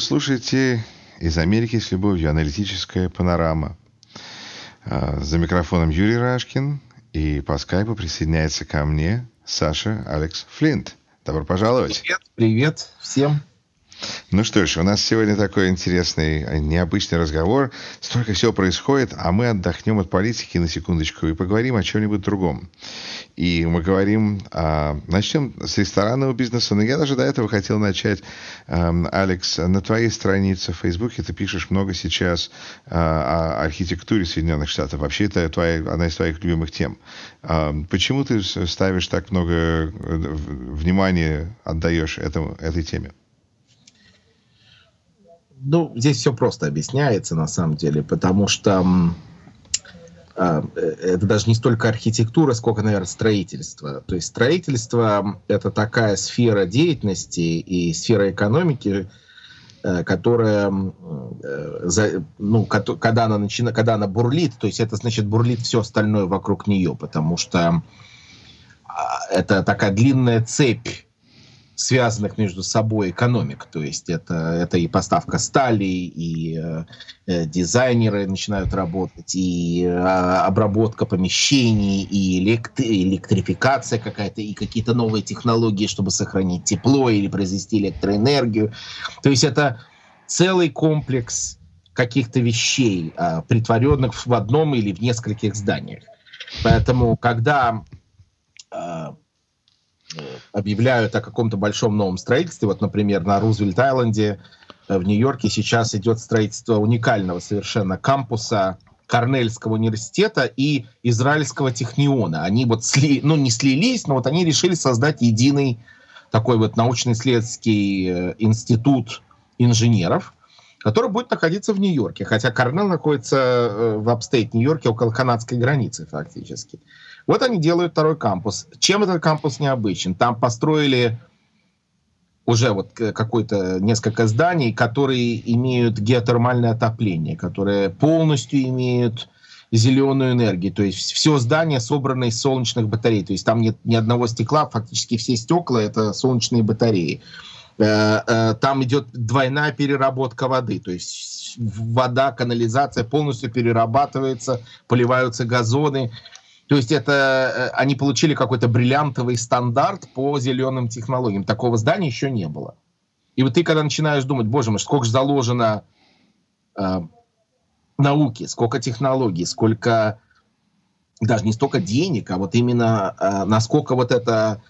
Вы слушаете из Америки с любовью аналитическая панорама. А, за микрофоном Юрий Рашкин и по скайпу присоединяется ко мне Саша Алекс Флинт. Добро пожаловать. Привет, привет всем. Ну что ж, у нас сегодня такой интересный, э, необычный разговор. Столько всего происходит, а мы отдохнем от политики на секундочку и поговорим о чем-нибудь другом. И мы говорим, а, начнем с ресторанного бизнеса, но я даже до этого хотел начать. А, Алекс, на твоей странице в Фейсбуке ты пишешь много сейчас а, о архитектуре Соединенных Штатов. Вообще это твоя, одна из твоих любимых тем. А, почему ты ставишь так много э, внимания, отдаешь этому, этой теме? Ну, здесь все просто объясняется на самом деле, потому что а, э, это даже не столько архитектура, сколько, наверное, строительство. То есть строительство — это такая сфера деятельности и сфера экономики, э, которая, э, ну, когда она, начинает, когда она бурлит, то есть это значит бурлит все остальное вокруг нее, потому что а, это такая длинная цепь связанных между собой экономик. То есть это, это и поставка стали, и э, э дизайнеры начинают работать, и э, обработка помещений, и электри- электрификация какая-то, и какие-то новые технологии, чтобы сохранить тепло или произвести электроэнергию. То есть это целый комплекс каких-то вещей, э, притворенных в одном или в нескольких зданиях. Поэтому, когда объявляют о каком-то большом новом строительстве. Вот, например, на Рузвельт-Айленде э, в Нью-Йорке сейчас идет строительство уникального совершенно кампуса Корнельского университета и Израильского техниона. Они вот сли, ну не слились, но вот они решили создать единый такой вот научно-исследовательский э, институт инженеров, который будет находиться в Нью-Йорке. Хотя Корнелл находится э, в upstate Нью-Йорке, около канадской границы фактически. Вот они делают второй кампус. Чем этот кампус необычен? Там построили уже вот какой-то несколько зданий, которые имеют геотермальное отопление, которые полностью имеют зеленую энергию. То есть все здание собрано из солнечных батарей. То есть там нет ни одного стекла, фактически все стекла это солнечные батареи. Э, э, там идет двойная переработка воды. То есть вода, канализация полностью перерабатывается, поливаются газоны. То есть это э, они получили какой-то бриллиантовый стандарт по зеленым технологиям. Такого здания еще не было. И вот ты, когда начинаешь думать, боже мой, сколько же заложено э, науки, сколько технологий, сколько даже не столько денег, а вот именно э, насколько вот это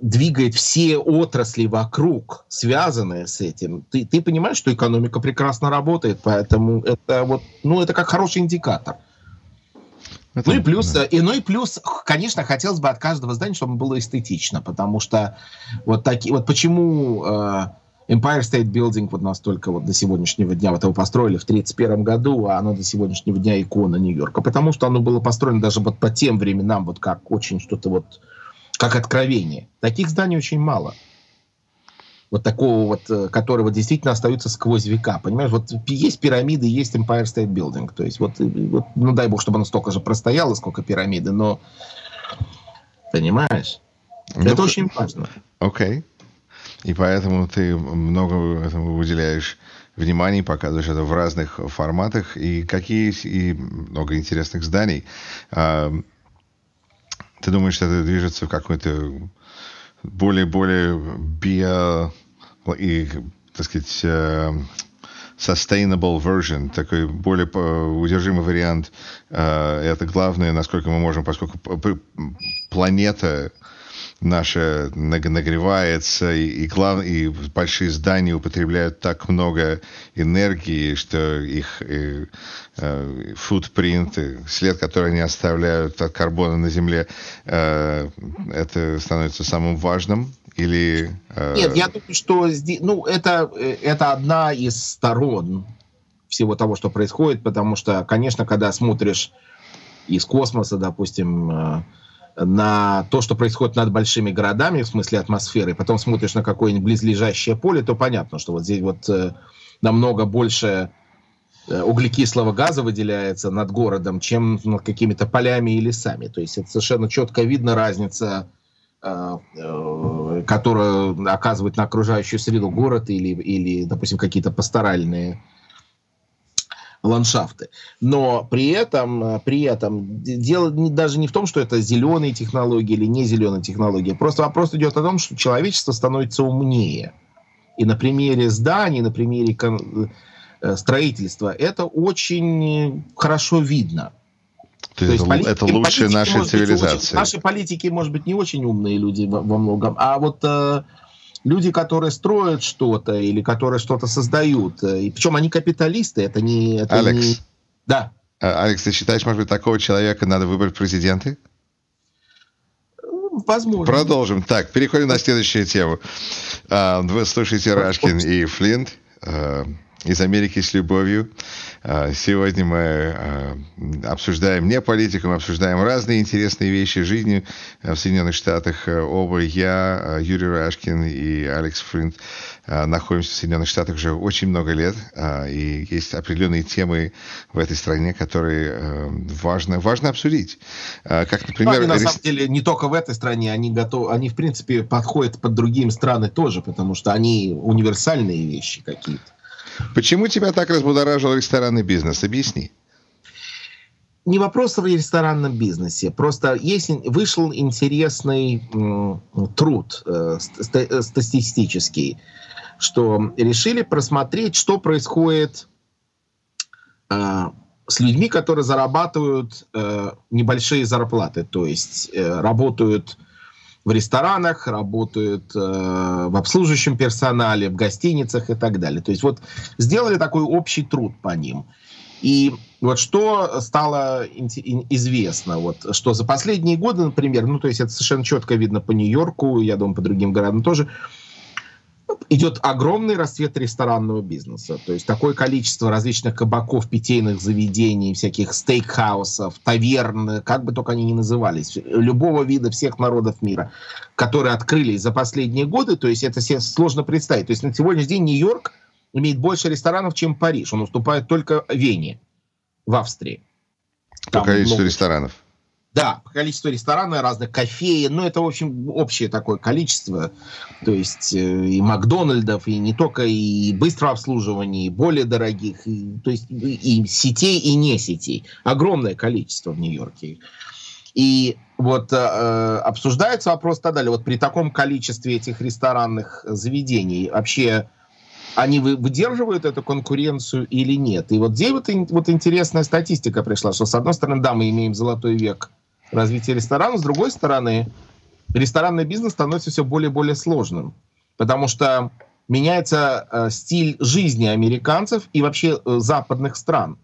двигает все отрасли вокруг, связанные с этим, ты, ты понимаешь, что экономика прекрасно работает, поэтому это вот, ну, это как хороший индикатор. Это, ну и плюс, да. и, ну и плюс, конечно, хотелось бы от каждого здания, чтобы было эстетично, потому что вот такие, вот почему э, Empire State Building вот настолько вот до сегодняшнего дня, вот его построили в 1931 году, а оно до сегодняшнего дня икона Нью-Йорка, потому что оно было построено даже вот по тем временам вот как очень что-то вот, как откровение. Таких зданий очень мало вот такого вот, э, которого действительно остаются сквозь века. Понимаешь, вот есть пирамиды, есть Empire State Building. То есть вот, вот ну дай бог, чтобы оно столько же простояло, сколько пирамиды, но понимаешь? Ну, это очень важно. Окей. Okay. И поэтому ты много этому уделяешь внимания, показываешь это в разных форматах. И какие и много интересных зданий. А, ты думаешь, что это движется в какой-то более-более био и, так сказать, э, sustainable version, такой более удержимый вариант. Э, это главное, насколько мы можем, поскольку планета наша нагревается, и, и, глав, и большие здания употребляют так много энергии, что их и, э, футпринт, след, который они оставляют от карбона на Земле, э, это становится самым важным. Или, э... Нет, я думаю, что ну, это, э, это одна из сторон всего того, что происходит, потому что, конечно, когда смотришь из космоса, допустим, э, на то, что происходит над большими городами, в смысле атмосферы, потом смотришь на какое-нибудь близлежащее поле, то понятно, что вот здесь вот э, намного больше э, углекислого газа выделяется над городом, чем над какими-то полями и лесами. То есть это совершенно четко видно разница э, э, которая оказывает на окружающую среду город или, или допустим, какие-то пасторальные ландшафты. Но при этом, э, при этом дело даже не в том, что это зеленые технологии или не зеленые технологии. Просто вопрос идет о том, что человечество становится умнее. И на примере зданий, на примере э, строительства это очень хорошо видно. То, То есть, политики, это лучшая наша цивилизация. Очень, наши политики, может быть, не очень умные люди во, во многом, а вот э, люди, которые строят что-то или которые что-то создают, э, и причем они капиталисты, это не... Это Алекс, не... да. А, Алекс, ты считаешь, может быть, такого человека надо выбрать президенты? Возможно. Продолжим. Так, переходим на следующую тему. А, вы слушаете Рашкин и Флинт а, из Америки с любовью. А, сегодня мы а, обсуждаем не политику, мы обсуждаем разные интересные вещи жизни в Соединенных Штатах. Оба я, а, Юрий Рашкин и Алекс Фринт находимся в Соединенных Штатах уже очень много лет, и есть определенные темы в этой стране, которые важно, важно обсудить. Как, например... Ну, они, на самом деле, не только в этой стране, они, готовы, они, в принципе, подходят под другие страны тоже, потому что они универсальные вещи какие-то. Почему тебя так разбудоражил ресторанный бизнес? Объясни. Не вопрос в ресторанном бизнесе. Просто есть, вышел интересный м, труд э, э, статистический, что решили просмотреть, что происходит э, с людьми, которые зарабатывают э, небольшие зарплаты, то есть э, работают в ресторанах, работают э, в обслуживающем персонале, в гостиницах и так далее. То есть вот сделали такой общий труд по ним. И вот что стало известно, вот, что за последние годы, например, ну то есть это совершенно четко видно по Нью-Йорку, я думаю, по другим городам тоже, идет огромный расцвет ресторанного бизнеса. То есть такое количество различных кабаков, питейных заведений, всяких стейкхаусов, таверн, как бы только они ни назывались, любого вида всех народов мира, которые открылись за последние годы. То есть это себе сложно представить. То есть на сегодняшний день Нью-Йорк имеет больше ресторанов, чем Париж. Он уступает только Вене в Австрии. По количеству ресторанов. Да, количество ресторанов, разных кофеин, ну это, в общем, общее такое количество, то есть э, и Макдональдов, и не только и быстрого обслуживания, и более дорогих, и, то есть и, и сетей, и не сетей. Огромное количество в Нью-Йорке. И вот э, э обсуждается вопрос тогда, вот при таком количестве этих ресторанных заведений вообще они выдерживают эту конкуренцию или нет. И вот здесь вот, вот интересная статистика пришла, что с одной стороны, да, мы имеем золотой век развития ресторана, с другой стороны, ресторанный бизнес становится все более и более сложным, потому что меняется э, стиль жизни американцев и вообще э, западных стран.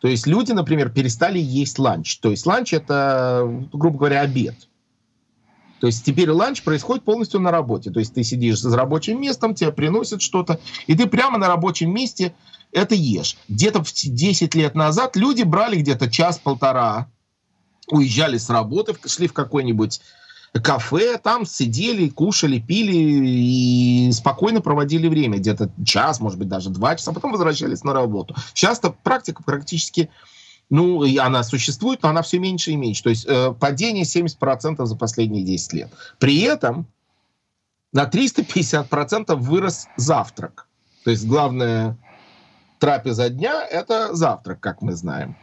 То есть люди, например, перестали есть ланч. То есть ланч это, грубо говоря, обед. То есть теперь ланч происходит полностью на работе. То есть ты сидишь за рабочим местом, тебе приносят что-то, и ты прямо на рабочем месте это ешь. Где-то 10 лет назад люди брали где-то час-полтора уезжали с работы, шли в какой-нибудь кафе, там сидели, кушали, пили и спокойно проводили время, где-то час, может быть, даже два часа, а потом возвращались на работу. Часто практика практически, ну, и она существует, но она все меньше и меньше. То есть э, падение 70% за последние 10 лет. При этом на 350% вырос завтрак. То есть главная трапеза дня – это завтрак, как мы знаем.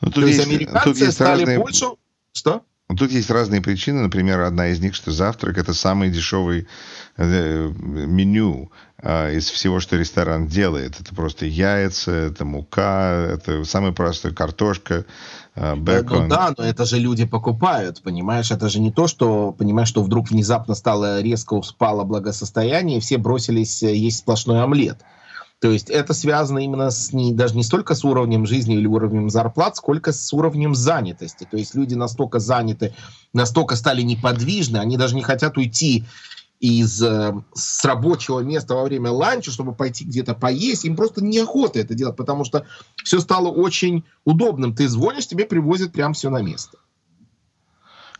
Ну, тут То есть, есть американцы тут есть стали разные... больше... Что? Ну, тут есть разные причины. Например, одна из них, что завтрак это самый дешевый э, меню э, из всего, что ресторан делает. Это просто яйца, это мука, это самая простая картошка, э, бекон. Ну да, но это же люди покупают, понимаешь? Это же не то, что, понимаешь, что вдруг внезапно стало резко спало благосостояние, и все бросились э, есть сплошной омлет. То есть это связано именно с не, даже не столько с уровнем жизни или уровнем зарплат, сколько с уровнем занятости. То есть люди настолько заняты, настолько стали неподвижны, они даже не хотят уйти из э, с рабочего места во время ланча, чтобы пойти где-то поесть, им просто неохота это делать, потому что все стало очень удобным. Ты звонишь, тебе привозят прям все на место.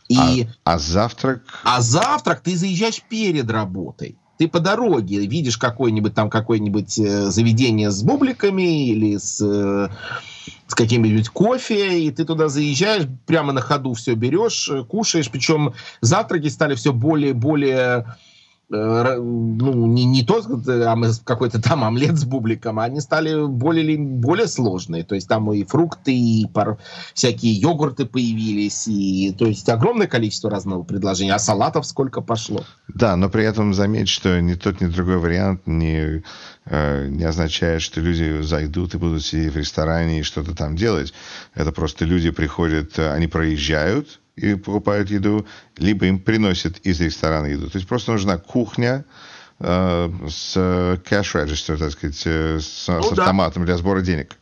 И, а, а завтрак? А завтрак ты заезжаешь перед работой ты по дороге видишь какое-нибудь там какое-нибудь э, заведение с бубликами или с, э, с каким-нибудь кофе, и ты туда заезжаешь, прямо на ходу все берешь, э, кушаешь. Причем завтраки стали все более и более ну, не, не тот а какой-то там омлет с бубликом, а они стали более, более сложные. То есть там и фрукты, и пар, всякие йогурты появились, и то есть огромное количество разного предложений. А салатов сколько пошло? Да, но при этом заметь, что ни тот, ни другой вариант не, э, не означает, что люди зайдут и будут сидеть в ресторане и что-то там делать. Это просто люди приходят, э, они проезжают, и покупают еду, либо им приносят из ресторана еду. То есть просто нужна кухня э, с cash register, так сказать, э, с, ну, с автоматом да. для сбора денег.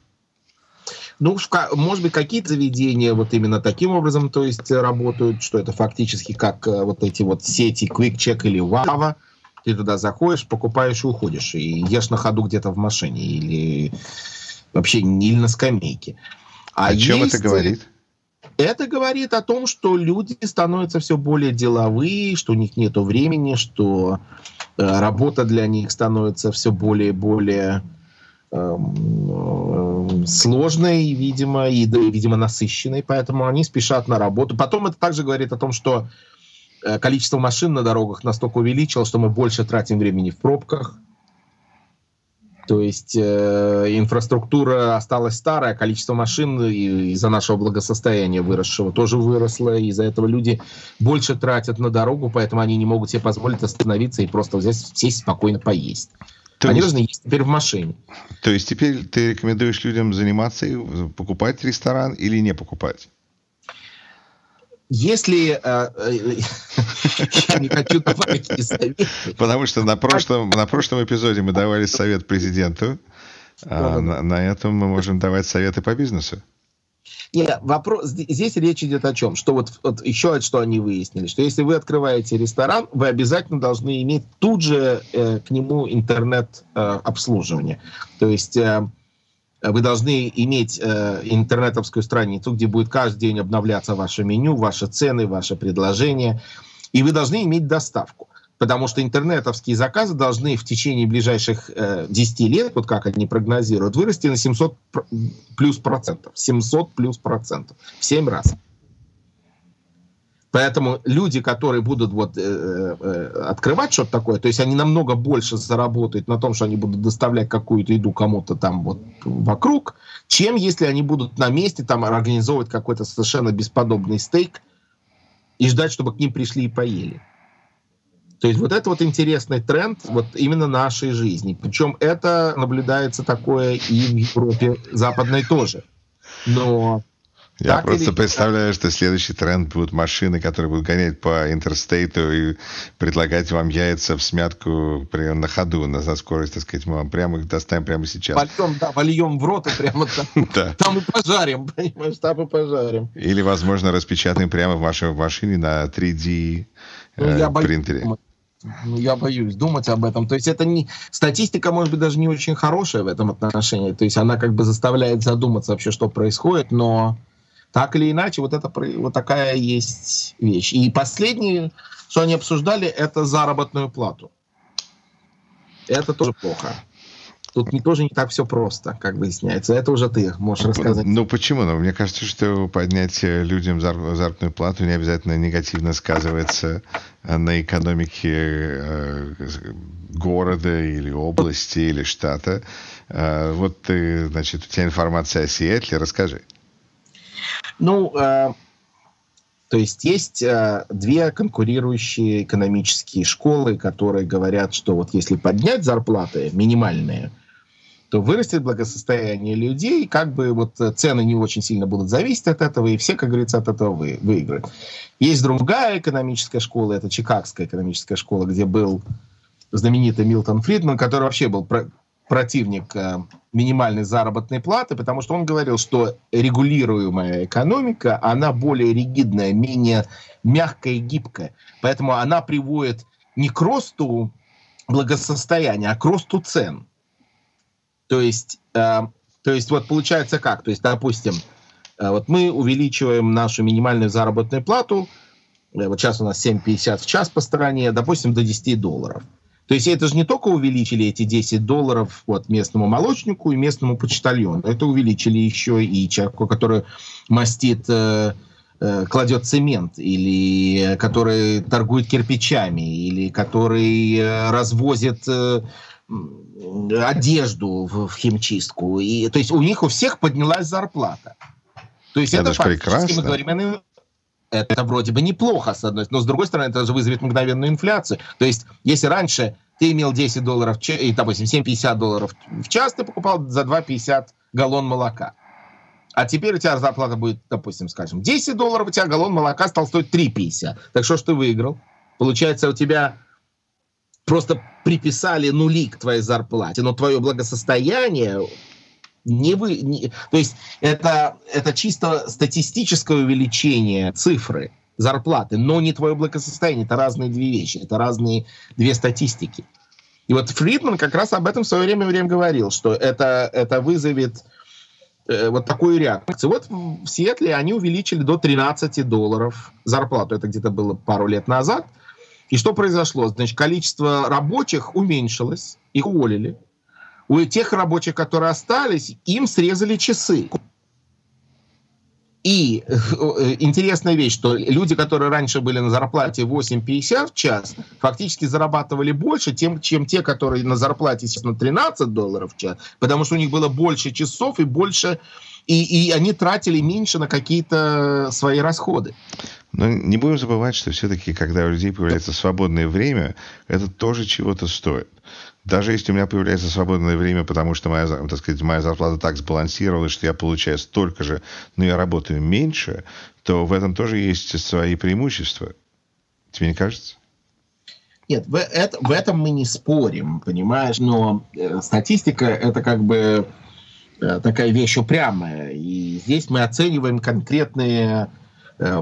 Ну, может быть, какие-то заведения вот именно таким образом, то есть работают, что это фактически как э, вот эти вот сети Quick Check или Wava. Ты туда заходишь, покупаешь и уходишь, и ешь на ходу где-то в машине или вообще или на скамейке. А О чем это говорит? Это говорит о том, что люди становятся все более деловые, что у них нет времени, что э, работа для них становится все более и более эм, э, сложной, видимо, и, да, видимо, насыщенной, поэтому они спешат на работу. Потом это также говорит о том, что э, количество машин на дорогах настолько увеличилось, что мы больше тратим времени в пробках, то есть э, инфраструктура осталась старая, количество машин из-за нашего благосостояния выросшего тоже выросло, из-за этого люди больше тратят на дорогу, поэтому они не могут себе позволить остановиться и просто взять, сесть спокойно поесть. То они есть, должны есть теперь в машине. То есть теперь ты рекомендуешь людям заниматься, покупать ресторан или не покупать? Если э, э, я не хочу давать советы. Потому что на прошлом, на прошлом эпизоде мы давали совет президенту, а на, на этом мы можем давать советы по бизнесу. Нет, вопрос, здесь речь идет о чем? Что вот, вот еще что они выяснили, что если вы открываете ресторан, вы обязательно должны иметь тут же э, к нему интернет-обслуживание. Э, То есть э, вы должны иметь э, интернетовскую страницу, где будет каждый день обновляться ваше меню, ваши цены, ваши предложения. И вы должны иметь доставку. Потому что интернетовские заказы должны в течение ближайших э, 10 лет, вот как они прогнозируют, вырасти на 700 плюс процентов. 700 плюс процентов. В 7 раз. Поэтому люди, которые будут вот, э, э, открывать что-то такое, то есть они намного больше заработают на том, что они будут доставлять какую-то еду кому-то там вот вокруг, чем если они будут на месте там организовывать какой-то совершенно бесподобный стейк и ждать, чтобы к ним пришли и поели. То есть вот это вот интересный тренд вот именно нашей жизни. Причем это наблюдается такое и в Европе западной тоже. Но я так просто или... представляю, что следующий тренд будут машины, которые будут гонять по интерстейту и предлагать вам яйца в смятку прямо на ходу, на, на скорость, так сказать, мы вам прямо их доставим прямо сейчас. Вольем, да, вольем в рот и прямо там, там и пожарим, понимаешь, там и пожарим. Или, возможно, распечатаем прямо в вашей машине на 3D ну, э, принтере. Ну, я боюсь думать об этом. То есть это не... Статистика, может быть, даже не очень хорошая в этом отношении. То есть она как бы заставляет задуматься вообще, что происходит, но так или иначе, вот, это, вот такая есть вещь. И последнее, что они обсуждали, это заработную плату. Это тоже плохо. Тут не, тоже не так все просто, как выясняется. Это уже ты можешь рассказать. Ну почему? Ну, мне кажется, что поднятие людям заработную плату не обязательно негативно сказывается на экономике э, города или области или штата. Э, вот ты, значит, у тебя информация о Сиэтле, расскажи. Ну, э, то есть есть э, две конкурирующие экономические школы, которые говорят, что вот если поднять зарплаты минимальные, то вырастет благосостояние людей, как бы вот цены не очень сильно будут зависеть от этого, и все, как говорится, от этого вы, выиграют. Есть другая экономическая школа, это Чикагская экономическая школа, где был знаменитый Милтон Фридман, который вообще был противник э, минимальной заработной платы, потому что он говорил, что регулируемая экономика, она более ригидная, менее мягкая и гибкая. Поэтому она приводит не к росту благосостояния, а к росту цен. То есть, э, то есть вот получается как? То есть, допустим, э, вот мы увеличиваем нашу минимальную заработную плату, э, вот сейчас у нас 7,50 в час по стране, допустим, до 10 долларов. То есть это же не только увеличили эти 10 долларов вот, местному молочнику и местному почтальону. Это увеличили еще и человеку, который мастит э, э, кладет цемент, или который торгует кирпичами, или который э, развозит э, одежду в, в химчистку. И, то есть у них у всех поднялась зарплата. То есть это, это прекрасно. мы говорим это вроде бы неплохо, с одной но с другой стороны, это же вызовет мгновенную инфляцию. То есть, если раньше ты имел 10 долларов, и, допустим, 7,50 долларов в час, ты покупал за 2,50 галлон молока. А теперь у тебя зарплата будет, допустим, скажем, 10 долларов, у тебя галлон молока стал стоить 3,50. Так что ж ты выиграл? Получается, у тебя просто приписали нули к твоей зарплате, но твое благосостояние не вы, не, то есть это, это чисто статистическое увеличение цифры зарплаты, но не твое благосостояние. Это разные две вещи, это разные две статистики. И вот Фридман как раз об этом в свое время, время говорил, что это, это вызовет э, вот такую реакцию. Вот в Сиэтле они увеличили до 13 долларов зарплату. Это где-то было пару лет назад. И что произошло? Значит, количество рабочих уменьшилось, их уволили у тех рабочих, которые остались, им срезали часы. И э, интересная вещь, что люди, которые раньше были на зарплате 8,50 в час, фактически зарабатывали больше, тем, чем те, которые на зарплате, естественно, 13 долларов в час, потому что у них было больше часов и больше, и, и они тратили меньше на какие-то свои расходы. Но не будем забывать, что все-таки, когда у людей появляется свободное время, это тоже чего-то стоит даже если у меня появляется свободное время, потому что моя, так сказать, моя зарплата так сбалансировалась, что я получаю столько же, но я работаю меньше, то в этом тоже есть свои преимущества. Тебе не кажется? Нет, в, это, в этом мы не спорим, понимаешь, но э, статистика это как бы э, такая вещь упрямая, и здесь мы оцениваем конкретные э,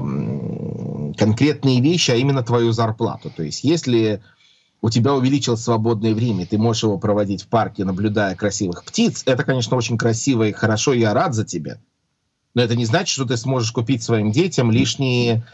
конкретные вещи, а именно твою зарплату. То есть, если у тебя увеличилось свободное время, ты можешь его проводить в парке, наблюдая красивых птиц, это, конечно, очень красиво и хорошо, я рад за тебя. Но это не значит, что ты сможешь купить своим детям лишние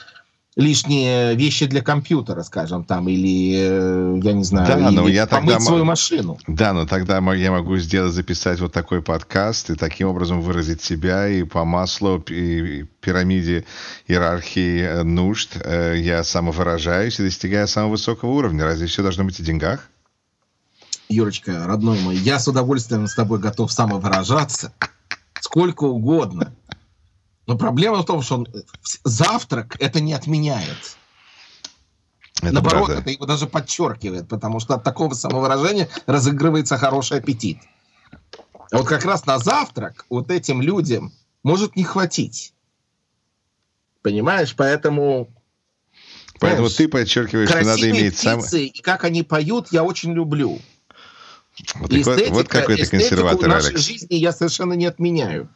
лишние вещи для компьютера, скажем, там, или, э, я не знаю, да, но я помыть тогда, свою машину. Да, но тогда я могу сделать, записать вот такой подкаст и таким образом выразить себя и по маслу и пирамиде иерархии э, нужд э, я самовыражаюсь и достигаю самого высокого уровня. Разве все должно быть о деньгах? Юрочка, родной мой, я с удовольствием с тобой готов самовыражаться сколько угодно. Но проблема в том, что он, завтрак это не отменяет. Это Наоборот, правда. это его даже подчеркивает, потому что от такого самовыражения разыгрывается хороший аппетит. А вот как раз на завтрак вот этим людям может не хватить. Понимаешь? Поэтому... Поэтому знаешь, ты подчеркиваешь, что надо иметь сам... и как они поют, я очень люблю. Вот, эстетика, вот какой ты консерватор, нашей Алекс. жизни я совершенно не отменяю.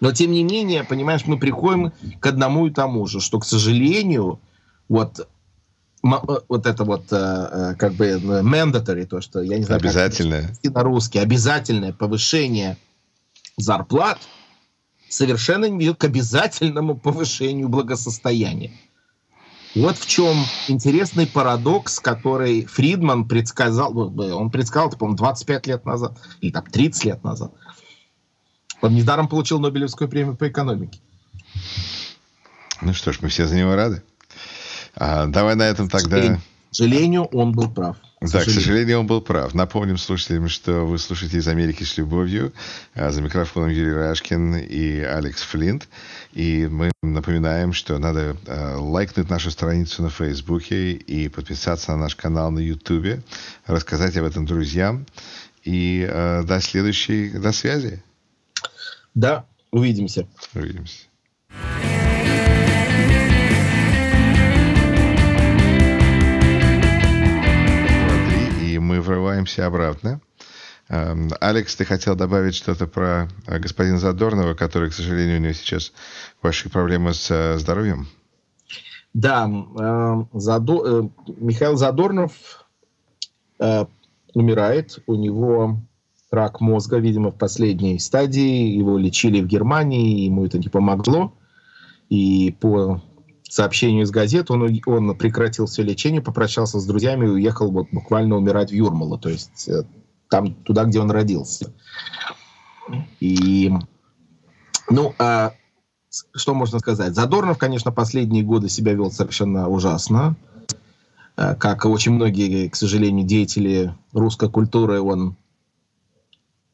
Но, тем не менее, понимаешь, мы приходим к одному и тому же, что, к сожалению, вот э, вот это вот э, э, как бы mandatory, то, что я не знаю, обязательное как на русский, обязательное повышение зарплат совершенно не ведет к обязательному повышению благосостояния. Вот в чем интересный парадокс, который Фридман предсказал, он предсказал, по-моему, 25 лет назад, или там 30 лет назад. Он недаром получил Нобелевскую премию по экономике. Ну что ж, мы все за него рады. А, давай на этом тогда... К сожалению, он был прав. Да, к сожалению, он был прав. Напомним слушателям, что вы слушаете «Из Америки с любовью». А, за микрофоном Юрий Рашкин и Алекс Флинт. И мы напоминаем, что надо э, лайкнуть нашу страницу на Фейсбуке и подписаться на наш канал на Ютубе, рассказать об этом друзьям. И э, до следующей, до связи. Да, увидимся. Увидимся. И мы врываемся обратно. Эм, Алекс, ты хотел добавить что-то про э, господина Задорнова, который, к сожалению, у него сейчас большие проблемы с э, здоровьем? Да, эм, Задо... Э, Михаил Задорнов умирает. У него рак мозга, видимо, в последней стадии. Его лечили в Германии, ему это не помогло. И по сообщению из газет он, он прекратил все лечение, попрощался с друзьями и уехал вот буквально умирать в Юрмалу, то есть э, там, туда, где он родился. И, ну, а что можно сказать? Задорнов, конечно, последние годы себя вел совершенно ужасно. Э, как очень многие, к сожалению, деятели русской культуры, он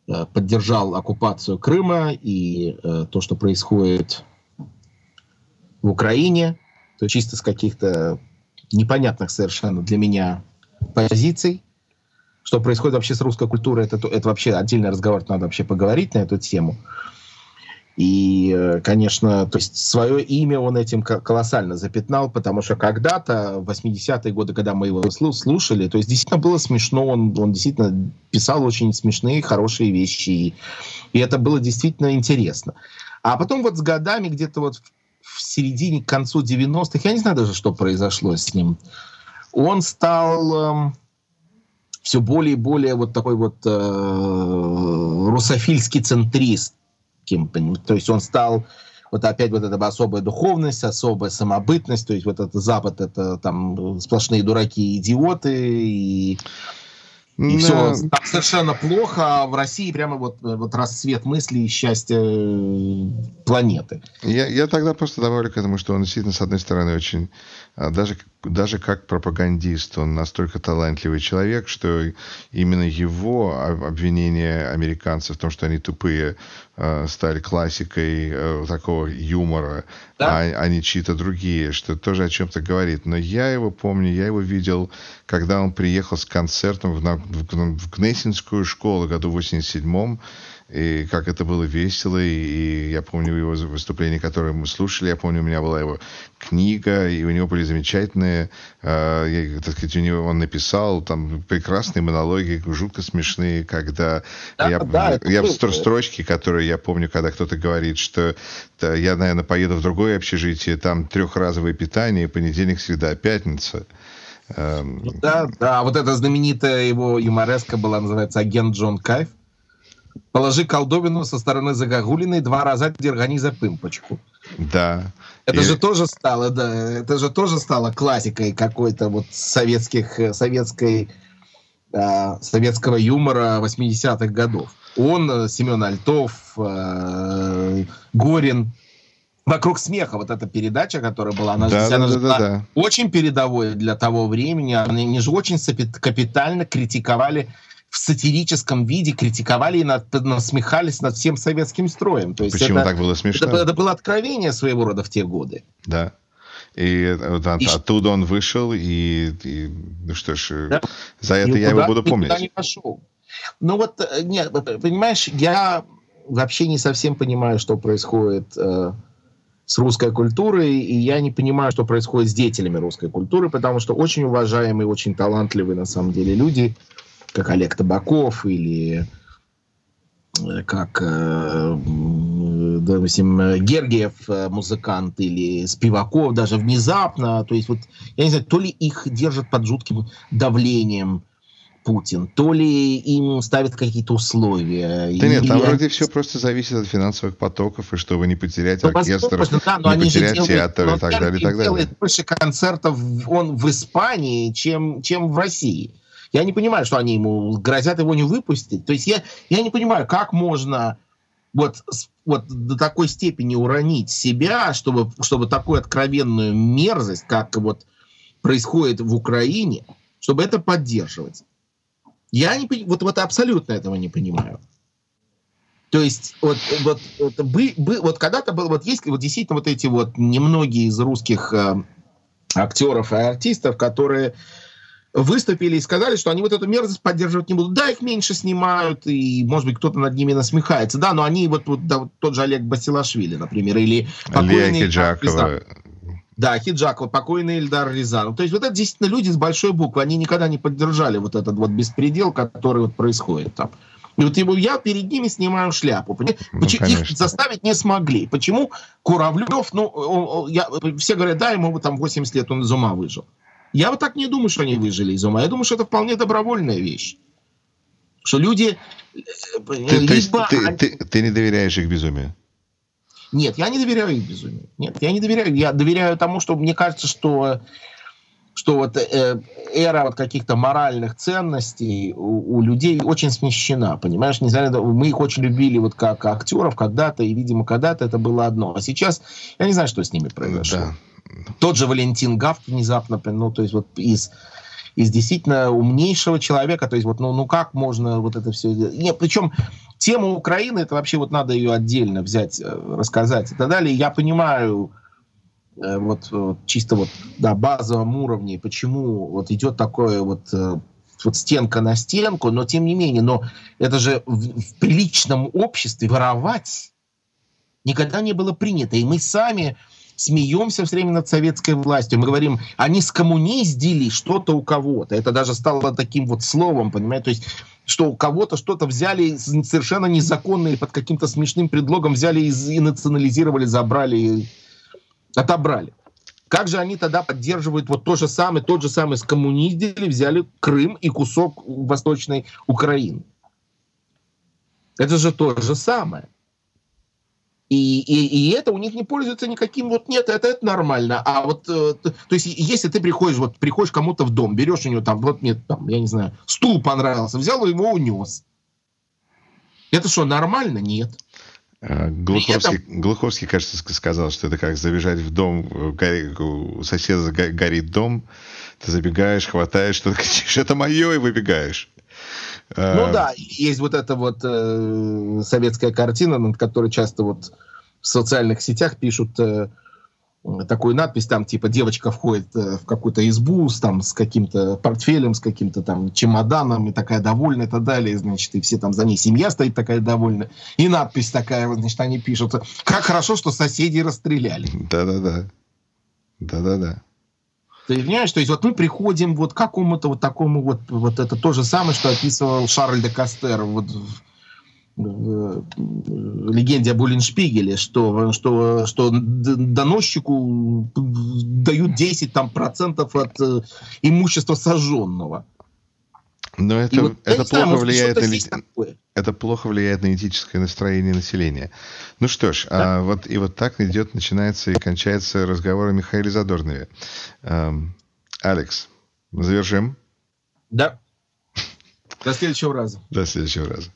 поддержал оккупацию Крыма и э, то, что происходит в Украине, то чисто с каких-то непонятных совершенно для меня позиций. Что происходит вообще с русской культурой, это, это вообще отдельный разговор, надо вообще поговорить на эту тему. И, э, конечно, то есть свое имя он этим колоссально запятнал, потому что когда-то, в 80-е годы, когда мы его слушали, то есть действительно было смешно, он, он действительно писал очень смешные, хорошие вещи, и, и это было действительно интересно. А потом вот с годами, где-то вот в середине, к концу 90-х, я не знаю даже, что произошло с ним, он стал... Э, все более и более вот такой вот э, русофильский центрист, кем, то есть он стал вот опять вот эта особая духовность, особая самобытность, то есть вот этот Запад, это там сплошные дураки и идиоты, и, и все там совершенно плохо, а в России прямо вот, вот расцвет мысли и счастья э, планеты. Я, я тогда просто добавлю к этому, что он действительно, с одной стороны, очень а даже, даже как пропагандист, он настолько талантливый человек, что именно его обвинения американцев в том, что они тупые, а, стали классикой э, такого юмора, да? а, а не чьи-то другие, что тоже о чем-то говорит. Но я его помню, я его видел, когда он приехал с концертом в, в, в Гнесинскую школу году в 87-м, и как это было весело, и, и я помню его выступление, которое мы слушали, я помню, у меня была его книга, и у него были замечательные, э, так сказать, у него он написал там прекрасные монологи, жутко смешные, когда да, я, да, я в строчке, которые я помню, когда кто-то говорит, что да, я, наверное, поеду в другое общежитие, там трехразовое питание, понедельник, среда, пятница. Эм, ну, да, да, вот эта знаменитая его юмореска была, называется «Агент Джон Кайф». Положи колдовину со стороны Загогулиной, два раза дергани за пымпочку. Да. Это и... же тоже стало, да, это же тоже стало классикой какой-то вот советских, советской, э, советского юмора 80-х годов. Он, Семен Альтов, э, Горин, «Вокруг смеха», вот эта передача, которая была, она, да, же, да, она да, была да, да. очень передовой для того времени. Они же очень капитально критиковали в сатирическом виде критиковали и над, насмехались над всем советским строем. То есть Почему это, так было смешно? Это, это было откровение своего рода в те годы. Да. И, вот, от, и оттуда он вышел, и, и ну что ж, да. за это я его буду помнить. Не пошел. Ну вот, э, нет, понимаешь, я вообще не совсем понимаю, что происходит э, с русской культурой, и я не понимаю, что происходит с деятелями русской культуры, потому что очень уважаемые, очень талантливые на самом деле люди – как Олег Табаков или э, как, э, допустим, Гергиев э, музыкант или Спиваков даже внезапно, то есть вот, я не знаю, то ли их держат под жутким давлением, Путин, то ли им ставят какие-то условия. Да нет, там вроде все просто зависит от финансовых потоков, и чтобы не потерять ну, оркестр, да, но не они потерять делают, театр и так далее, и так далее. делает больше концертов он в Испании, чем, чем в России. Я не понимаю, что они ему грозят его не выпустить. То есть я, я не понимаю, как можно вот, вот до такой степени уронить себя, чтобы, чтобы такую откровенную мерзость, как вот происходит в Украине, чтобы это поддерживать. Я не вот, вот абсолютно этого не понимаю. То есть вот, вот, вот, бы, бы, вот когда-то было, вот есть вот действительно вот эти вот немногие из русских э, актеров и артистов, которые выступили и сказали, что они вот эту мерзость поддерживать не будут. Да, их меньше снимают, и, может быть, кто-то над ними насмехается. Да, но они вот, вот да, тот же Олег Басилашвили, например, или покойный... Хиджакова. Да, Хиджакова, покойный Ильдар Рязанов. То есть вот это действительно люди с большой буквы, они никогда не поддержали вот этот вот беспредел, который вот происходит там. И вот его, я перед ними снимаю шляпу. Ну, Почему, их заставить не смогли. Почему Куравлев, ну, он, я, все говорят, да, ему там 80 лет, он из ума выжил. Я вот так не думаю, что они выжили из ума. Я думаю, что это вполне добровольная вещь. Что люди... Э, ты, либо... ты, ты, ты, ты не доверяешь их безумию? Нет, я не доверяю их безумию. Нет, я не доверяю. Я доверяю тому, что мне кажется, что что вот э, эра вот каких-то моральных ценностей у, у людей очень смещена, понимаешь? Не знаю, мы их очень любили вот как актеров когда-то, и, видимо, когда-то это было одно. А сейчас я не знаю, что с ними произошло. Да. Тот же Валентин Гафт внезапно, ну, то есть вот из из действительно умнейшего человека. То есть вот, ну, ну как можно вот это все... Нет, причем тема Украины, это вообще вот надо ее отдельно взять, э, рассказать и так далее. Я понимаю, Э, вот, вот чисто вот на базовом уровне, почему вот идет такое вот э, вот стенка на стенку, но тем не менее, но это же в, в приличном обществе воровать никогда не было принято. И мы сами смеемся все время над советской властью. Мы говорим, они скоммуниздили что-то у кого-то. Это даже стало таким вот словом, понимаете? То есть что у кого-то что-то взяли совершенно незаконно и под каким-то смешным предлогом взяли и, и национализировали, забрали отобрали. Как же они тогда поддерживают вот то же самое, тот же самый скоммуниздили, взяли Крым и кусок Восточной Украины? Это же то же самое. И, и, и это у них не пользуется никаким, вот нет, это, это нормально. А вот, э, то есть, если ты приходишь, вот приходишь кому-то в дом, берешь у него там, вот мне там, я не знаю, стул понравился, взял его, унес. Это что, нормально? Нет. А, Глуховский, этом... Глуховский, кажется, сказал, что это как забежать в дом, у соседа горит дом, ты забегаешь, хватаешь, что кричишь, это мое, и выбегаешь. Ну а... да, есть вот эта вот э, советская картина, над которой часто вот в социальных сетях пишут э, такую надпись, там типа девочка входит э, в какую-то избу с, там, с каким-то портфелем, с каким-то там чемоданом, и такая довольная и так далее, значит, и все там за ней, семья стоит такая довольная, и надпись такая, значит, они пишут, как хорошо, что соседи расстреляли. Да-да-да. Да-да-да. Ты понимаешь, то есть вот мы приходим вот к какому-то вот такому вот, вот это то же самое, что описывал Шарль де Кастер вот легенде об Уллиншпигеле, что, что, что доносчику дают 10 там, процентов от э, имущества сожженного. Но это, вот, это, плохо знаю, влияет на, это плохо влияет на этическое настроение населения. Ну что ж, да. а, вот и вот так идет, начинается и кончается разговор о Михаиле Задорнове. Эм, Алекс, завершим? Да. До следующего раза. До следующего раза.